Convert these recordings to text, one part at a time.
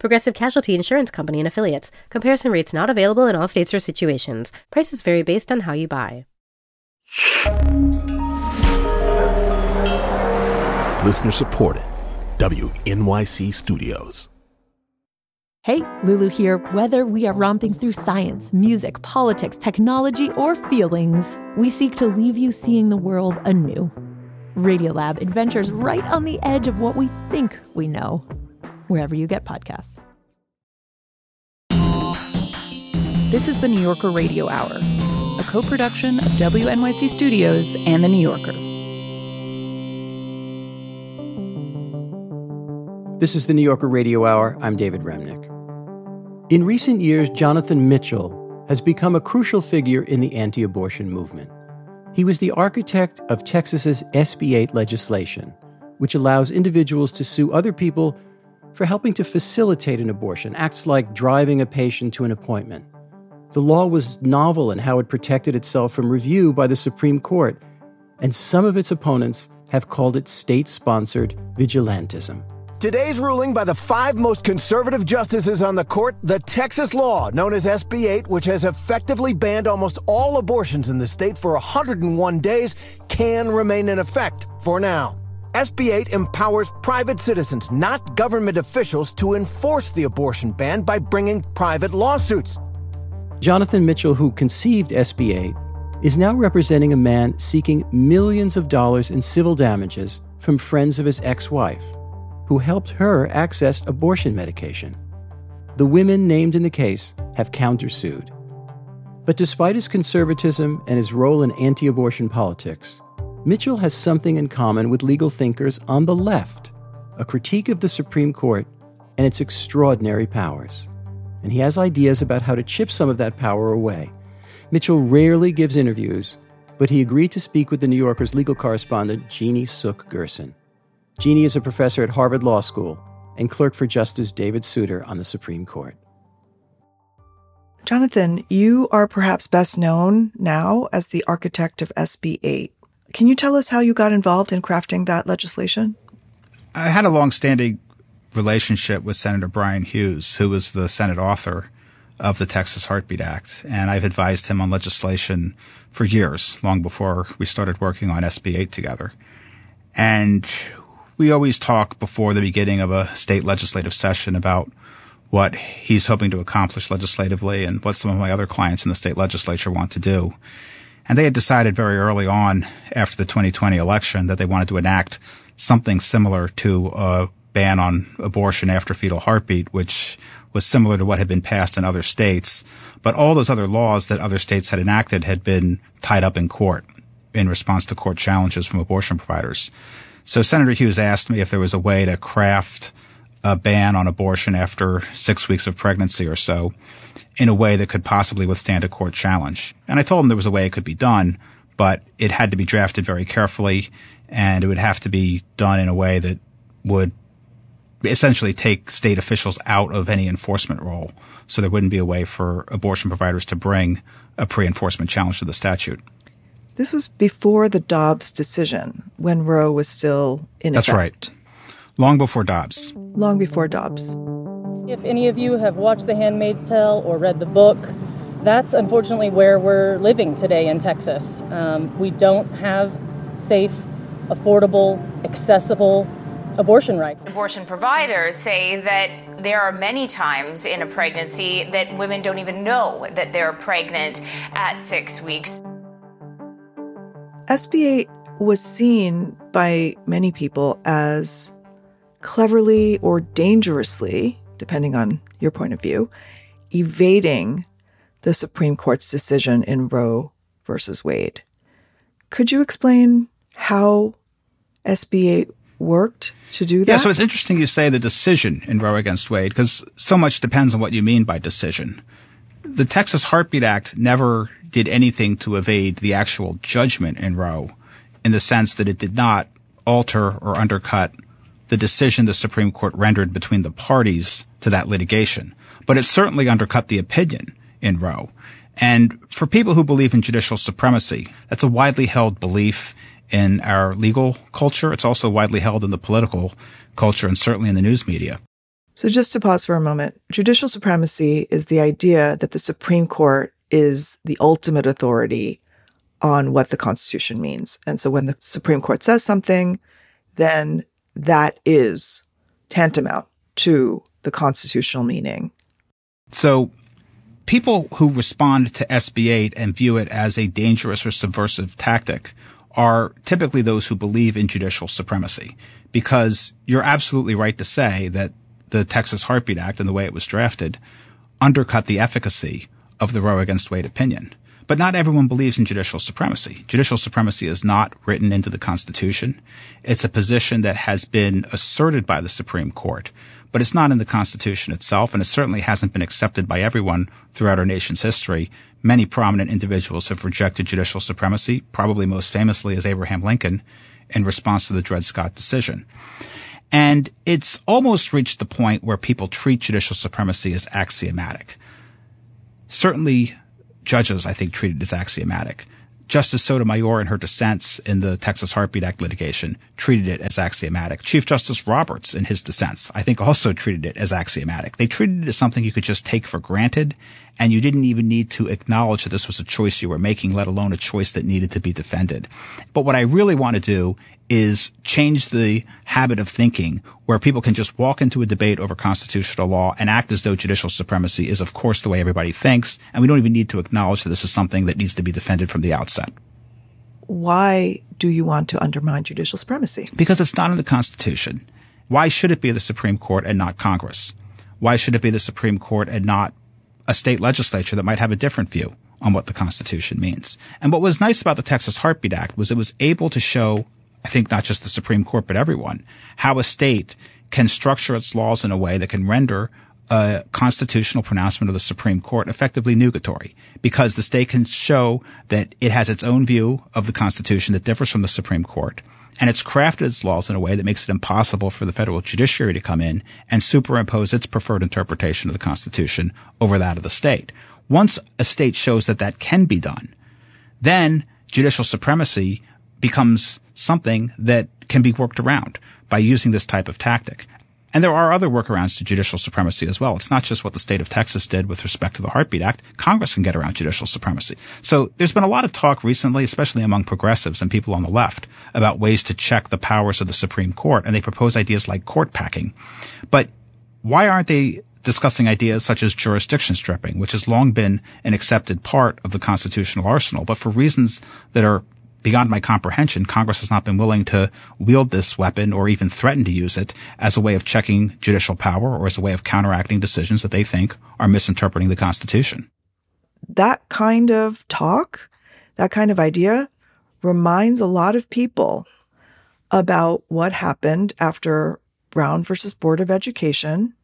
Progressive Casualty Insurance Company and affiliates. Comparison rates not available in all states or situations. Prices vary based on how you buy. Listener supported. WNYC Studios. Hey, Lulu here. Whether we are romping through science, music, politics, technology, or feelings, we seek to leave you seeing the world anew. Radiolab adventures right on the edge of what we think we know wherever you get podcasts. This is the New Yorker Radio Hour, a co production of WNYC Studios and The New Yorker. This is the New Yorker Radio Hour. I'm David Remnick. In recent years, Jonathan Mitchell has become a crucial figure in the anti abortion movement. He was the architect of Texas's SB 8 legislation, which allows individuals to sue other people for helping to facilitate an abortion, acts like driving a patient to an appointment. The law was novel in how it protected itself from review by the Supreme Court, and some of its opponents have called it state sponsored vigilantism. Today's ruling by the five most conservative justices on the court, the Texas law known as SB 8, which has effectively banned almost all abortions in the state for 101 days, can remain in effect for now. SB 8 empowers private citizens, not government officials, to enforce the abortion ban by bringing private lawsuits. Jonathan Mitchell, who conceived SB 8, is now representing a man seeking millions of dollars in civil damages from friends of his ex wife, who helped her access abortion medication. The women named in the case have countersued. But despite his conservatism and his role in anti abortion politics, Mitchell has something in common with legal thinkers on the left a critique of the Supreme Court and its extraordinary powers. And he has ideas about how to chip some of that power away. Mitchell rarely gives interviews, but he agreed to speak with the New Yorker's legal correspondent, Jeannie Suk Gersen. Jeannie is a professor at Harvard Law School and clerk for Justice David Souter on the Supreme Court. Jonathan, you are perhaps best known now as the architect of SB 8. Can you tell us how you got involved in crafting that legislation? I had a long-standing relationship with Senator Bryan Hughes, who was the Senate author of the Texas Heartbeat Act, and I've advised him on legislation for years, long before we started working on SB 8 together. And we always talk before the beginning of a state legislative session about what he's hoping to accomplish legislatively and what some of my other clients in the state legislature want to do. And they had decided very early on after the 2020 election that they wanted to enact something similar to a ban on abortion after fetal heartbeat, which was similar to what had been passed in other states. But all those other laws that other states had enacted had been tied up in court in response to court challenges from abortion providers. So Senator Hughes asked me if there was a way to craft a ban on abortion after six weeks of pregnancy or so in a way that could possibly withstand a court challenge. And I told him there was a way it could be done, but it had to be drafted very carefully and it would have to be done in a way that would essentially take state officials out of any enforcement role. So there wouldn't be a way for abortion providers to bring a pre-enforcement challenge to the statute. This was before the Dobbs decision, when Roe was still in That's effect. right. Long before Dobbs. Long before Dobbs. If any of you have watched The Handmaid's Tale or read the book, that's unfortunately where we're living today in Texas. Um, we don't have safe, affordable, accessible abortion rights. Abortion providers say that there are many times in a pregnancy that women don't even know that they're pregnant at six weeks. SB 8 was seen by many people as cleverly or dangerously, depending on your point of view, evading the Supreme Court's decision in Roe versus Wade. Could you explain how SB 8 worked to do that? Yeah, so it's interesting you say the decision in Roe against Wade because so much depends on what you mean by decision. The Texas Heartbeat Act never did anything to evade the actual judgment in Roe in the sense that it did not alter or undercut the decision the Supreme Court rendered between the parties to that litigation. But it certainly undercut the opinion in Roe. And for people who believe in judicial supremacy, that's a widely held belief in our legal culture. It's also widely held in the political culture and certainly in the news media. So, just to pause for a moment, judicial supremacy is the idea that the Supreme Court is the ultimate authority on what the Constitution means. And so, when the Supreme Court says something, then that is tantamount to the constitutional meaning. So, people who respond to SB 8 and view it as a dangerous or subversive tactic are typically those who believe in judicial supremacy. Because you're absolutely right to say that the Texas Heartbeat Act and the way it was drafted undercut the efficacy of the Roe against Wade opinion. But not everyone believes in judicial supremacy. Judicial supremacy is not written into the Constitution. It's a position that has been asserted by the Supreme Court, but it's not in the Constitution itself, and it certainly hasn't been accepted by everyone throughout our nation's history. Many prominent individuals have rejected judicial supremacy, probably most famously as Abraham Lincoln, in response to the Dred Scott decision. And it's almost reached the point where people treat judicial supremacy as axiomatic. Certainly, judges, I think, treated as axiomatic. Justice Sotomayor, in her dissents in the Texas Heartbeat Act litigation, treated it as axiomatic. Chief Justice Roberts, in his dissents, I think also treated it as axiomatic. They treated it as something you could just take for granted, and you didn't even need to acknowledge that this was a choice you were making, let alone a choice that needed to be defended. But what I really want to do is change the habit of thinking where people can just walk into a debate over constitutional law and act as though judicial supremacy is, of course, the way everybody thinks. And we don't even need to acknowledge that this is something that needs to be defended from the outset. Why do you want to undermine judicial supremacy? Because it's not in the Constitution. Why should it be the Supreme Court and not Congress? Why should it be the Supreme Court and not a state legislature that might have a different view on what the Constitution means? And what was nice about the Texas Heartbeat Act was it was able to show I think not just the Supreme Court, but everyone, how a state can structure its laws in a way that can render a constitutional pronouncement of the Supreme Court effectively nugatory because the state can show that it has its own view of the Constitution that differs from the Supreme Court. And it's crafted its laws in a way that makes it impossible for the federal judiciary to come in and superimpose its preferred interpretation of the Constitution over that of the state. Once a state shows that that can be done, then judicial supremacy becomes something that can be worked around by using this type of tactic. And there are other workarounds to judicial supremacy as well. It's not just what the state of Texas did with respect to the Heartbeat Act. Congress can get around judicial supremacy. So there's been a lot of talk recently, especially among progressives and people on the left, about ways to check the powers of the Supreme Court. And they propose ideas like court packing. But why aren't they discussing ideas such as jurisdiction stripping, which has long been an accepted part of the constitutional arsenal, but for reasons that are beyond my comprehension, Congress has not been willing to wield this weapon or even threaten to use it as a way of checking judicial power or as a way of counteracting decisions that they think are misinterpreting the Constitution. That kind of talk, that kind of idea reminds a lot of people about what happened after Brown versus Board of Education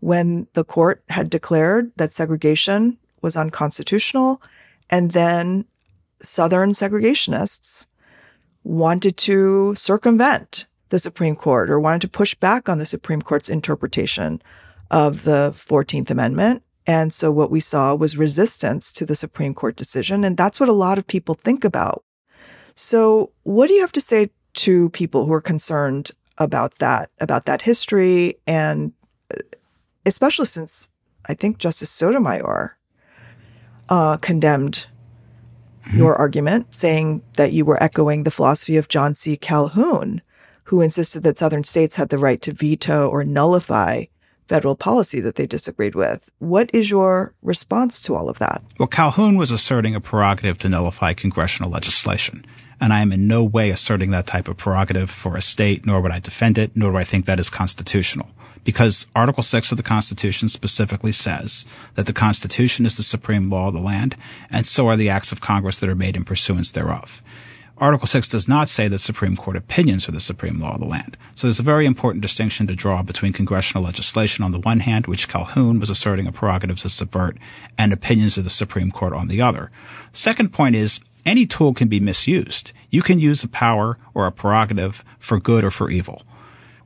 when the court had declared that segregation was unconstitutional and then Southern segregationists wanted to circumvent the Supreme Court or wanted to push back on the Supreme Court's interpretation of the 14th Amendment. And so what we saw was resistance to the Supreme Court decision. And that's what a lot of people think about. So what do you have to say to people who are concerned about that, about that history? And uh, especially since I think Justice Sotomayor uh, condemned mm-hmm. your argument, saying that you were echoing the philosophy of John C. Calhoun, who insisted that Southern states had the right to veto or nullify federal policy that they disagreed with. What is your response to all of that? Well, Calhoun was asserting a prerogative to nullify congressional legislation. And I am in no way asserting that type of prerogative for a state, nor would I defend it, nor do I think that is constitutional because Article 6 of the Constitution specifically says that the Constitution is the supreme law of the land, and so are the acts of Congress that are made in pursuance thereof. Article 6 does not say that Supreme Court opinions are the supreme law of the land. So there's a very important distinction to draw between congressional legislation on the one hand, which Calhoun was asserting a prerogative to subvert, and opinions of the Supreme Court on the other. Second point is any tool can be misused. You can use a power or a prerogative for good or for evil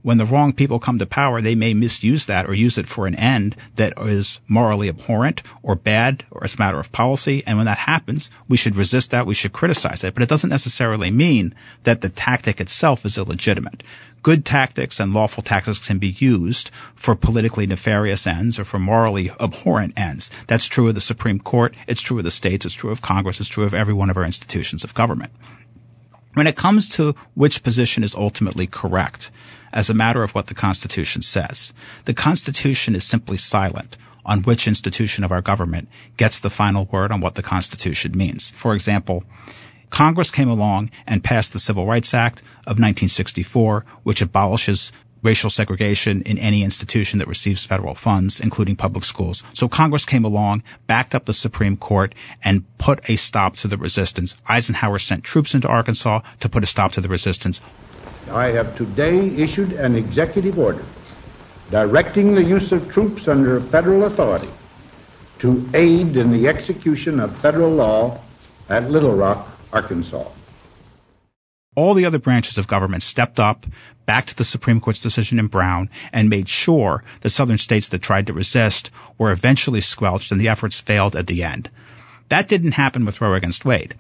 when the wrong people come to power, they may misuse that or use it for an end that is morally abhorrent or bad or as a matter of policy. And when that happens, we should resist that. We should criticize it. But it doesn't necessarily mean that the tactic itself is illegitimate. Good tactics and lawful tactics can be used for politically nefarious ends or for morally abhorrent ends. That's true of the Supreme Court. It's true of the states. It's true of Congress. It's true of every one of our institutions of government. When it comes to which position is ultimately correct, as a matter of what the Constitution says. The Constitution is simply silent on which institution of our government gets the final word on what the Constitution means. For example, Congress came along and passed the Civil Rights Act of 1964, which abolishes racial segregation in any institution that receives federal funds, including public schools. So Congress came along, backed up the Supreme Court, and put a stop to the resistance. Eisenhower sent troops into Arkansas to put a stop to the resistance. I have today issued an executive order directing the use of troops under federal authority to aid in the execution of federal law at Little Rock, Arkansas. All the other branches of government stepped up, backed the Supreme Court's decision in Brown, and made sure the southern states that tried to resist were eventually squelched and the efforts failed at the end. That didn't happen with Roe against Wade.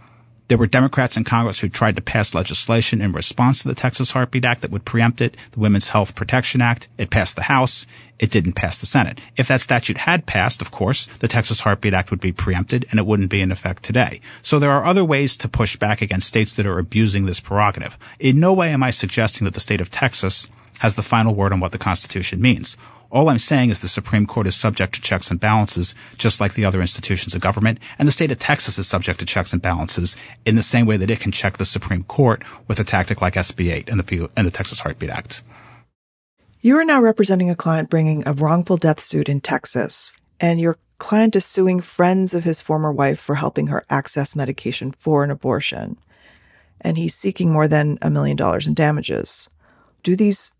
There were Democrats in Congress who tried to pass legislation in response to the Texas Heartbeat Act that would preempt it, the Women's Health Protection Act. It passed the House. It didn't pass the Senate. If that statute had passed, of course, the Texas Heartbeat Act would be preempted and it wouldn't be in effect today. So there are other ways to push back against states that are abusing this prerogative. In no way am I suggesting that the state of Texas has the final word on what the Constitution means. All I'm saying is the Supreme Court is subject to checks and balances, just like the other institutions of government, and the state of Texas is subject to checks and balances in the same way that it can check the Supreme Court with a tactic like SB 8 and the, and the Texas Heartbeat Act. You are now representing a client bringing a wrongful death suit in Texas, and your client is suing friends of his former wife for helping her access medication for an abortion. And he's seeking more than a million dollars in damages. Do these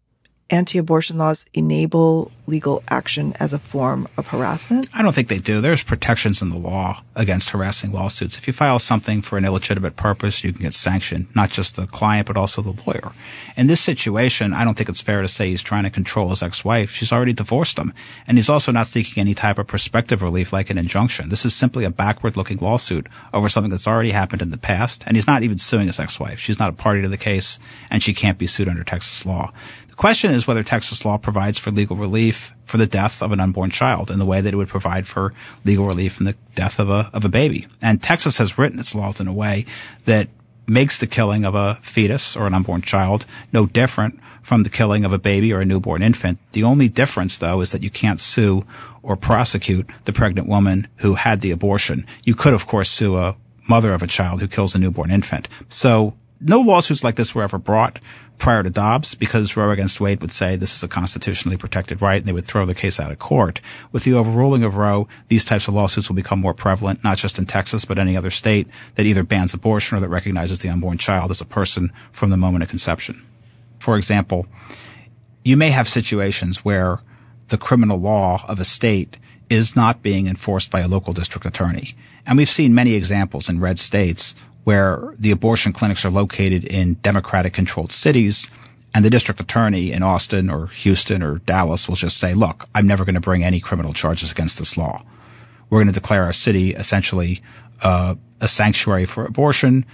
anti abortion laws enable legal action as a form of harassment? I don't think they do. There's protections in the law against harassing lawsuits. If you file something for an illegitimate purpose, you can get sanctioned, not just the client, but also the lawyer. In this situation, I don't think it's fair to say he's trying to control his ex-wife. She's already divorced him. And he's also not seeking any type of prospective relief like an injunction. This is simply a backward looking lawsuit over something that's already happened in the past. And he's not even suing his ex-wife. She's not a party to the case and she can't be sued under Texas law. The question is whether Texas law provides for legal relief for the death of an unborn child in the way that it would provide for legal relief in the death of a, of a baby. And Texas has written its laws in a way that makes the killing of a fetus or an unborn child no different from the killing of a baby or a newborn infant. The only difference though is that you can't sue or prosecute the pregnant woman who had the abortion. You could of course sue a mother of a child who kills a newborn infant. So no lawsuits like this were ever brought prior to Dobbs because Roe against Wade would say this is a constitutionally protected right and they would throw the case out of court. With the overruling of Roe, these types of lawsuits will become more prevalent, not just in Texas, but any other state that either bans abortion or that recognizes the unborn child as a person from the moment of conception. For example, you may have situations where the criminal law of a state is not being enforced by a local district attorney. And we've seen many examples in red states where the abortion clinics are located in Democratic controlled cities. And the district attorney in Austin or Houston or Dallas will just say, look, I'm never going to bring any criminal charges against this law. We're going to declare our city essentially uh, a sanctuary for abortion.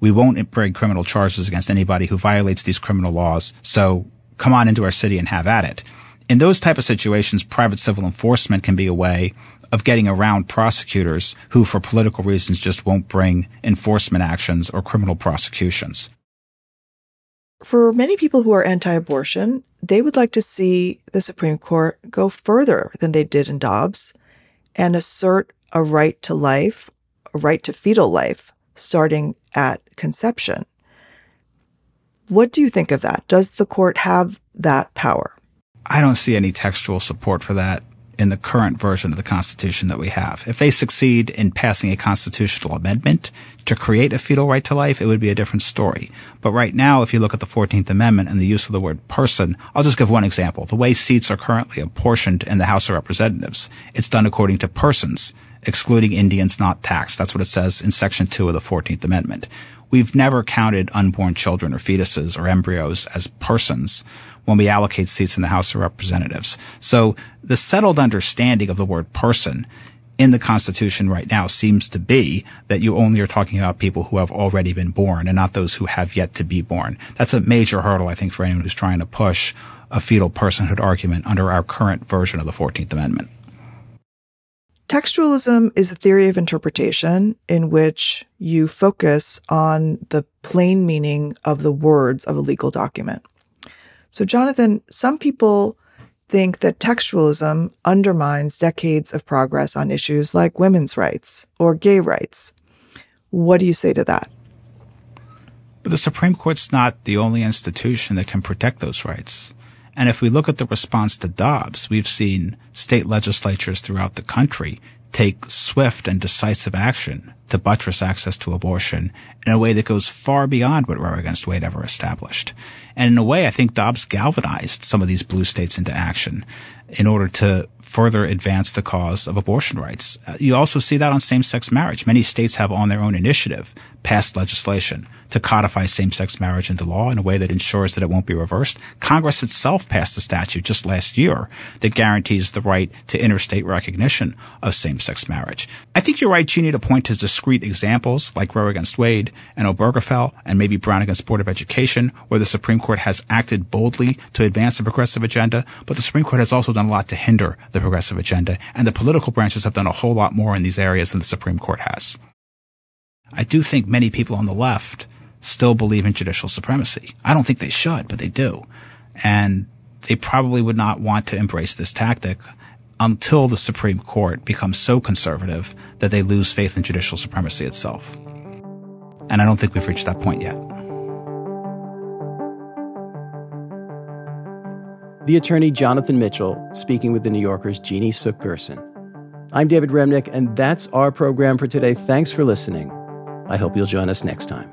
We won't bring criminal charges against anybody who violates these criminal laws. So come on into our city and have at it. In those type of situations, private civil enforcement can be a way of getting around prosecutors who, for political reasons, just won't bring enforcement actions or criminal prosecutions. For many people who are anti abortion, they would like to see the Supreme Court go further than they did in Dobbs and assert a right to life, a right to fetal life, starting at conception. What do you think of that? Does the court have that power? I don't see any textual support for that in the current version of the Constitution that we have. If they succeed in passing a constitutional amendment to create a fetal right to life, it would be a different story. But right now, if you look at the 14th Amendment and the use of the word person, I'll just give one example. The way seats are currently apportioned in the House of Representatives, it's done according to persons, excluding Indians not taxed. That's what it says in Section 2 of the 14th Amendment. We've never counted unborn children or fetuses or embryos as persons when we allocate seats in the House of Representatives. So the settled understanding of the word person in the Constitution right now seems to be that you only are talking about people who have already been born and not those who have yet to be born. That's a major hurdle, I think, for anyone who's trying to push a fetal personhood argument under our current version of the 14th Amendment. Textualism is a theory of interpretation in which you focus on the plain meaning of the words of a legal document. So, Jonathan, some people think that textualism undermines decades of progress on issues like women's rights or gay rights. What do you say to that? But the Supreme Court's not the only institution that can protect those rights. And if we look at the response to Dobbs, we've seen state legislatures throughout the country take swift and decisive action to buttress access to abortion in a way that goes far beyond what Roe against Wade ever established. And in a way, I think Dobbs galvanized some of these blue states into action in order to further advance the cause of abortion rights. Uh, you also see that on same-sex marriage. Many states have on their own initiative passed legislation to codify same-sex marriage into law in a way that ensures that it won't be reversed. Congress itself passed a statute just last year that guarantees the right to interstate recognition of same-sex marriage. I think you're right, Jeannie, to point to discrete examples like Roe against Wade and Obergefell and maybe Brown against Board of Education, where the Supreme Court has acted boldly to advance the progressive agenda, but the Supreme Court has also done a lot to hinder the progressive agenda, and the political branches have done a whole lot more in these areas than the Supreme Court has. I do think many people on the left still believe in judicial supremacy. I don't think they should, but they do. And they probably would not want to embrace this tactic until the Supreme Court becomes so conservative that they lose faith in judicial supremacy itself. And I don't think we've reached that point yet. The attorney Jonathan Mitchell speaking with the New Yorker's Jeannie Suk Gersen. I'm David Remnick, and that's our program for today. Thanks for listening. I hope you'll join us next time.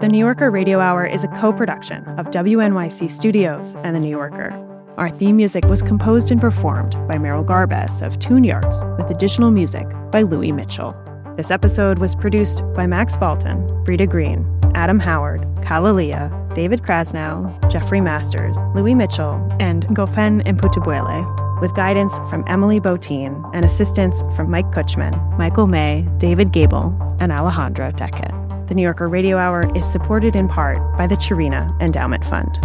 The New Yorker Radio Hour is a co production of WNYC Studios and The New Yorker. Our theme music was composed and performed by Merrill Garbus of Tune Yards, with additional music by Louis Mitchell. This episode was produced by Max Balton, Brita Green, Adam Howard, Kalalia, David Krasnow, Jeffrey Masters, Louis Mitchell, and Ngofeen Mputubwele, with guidance from Emily Botein and assistance from Mike Kutchman, Michael May, David Gable, and Alejandra Deckett. The New Yorker Radio Hour is supported in part by the Charina Endowment Fund.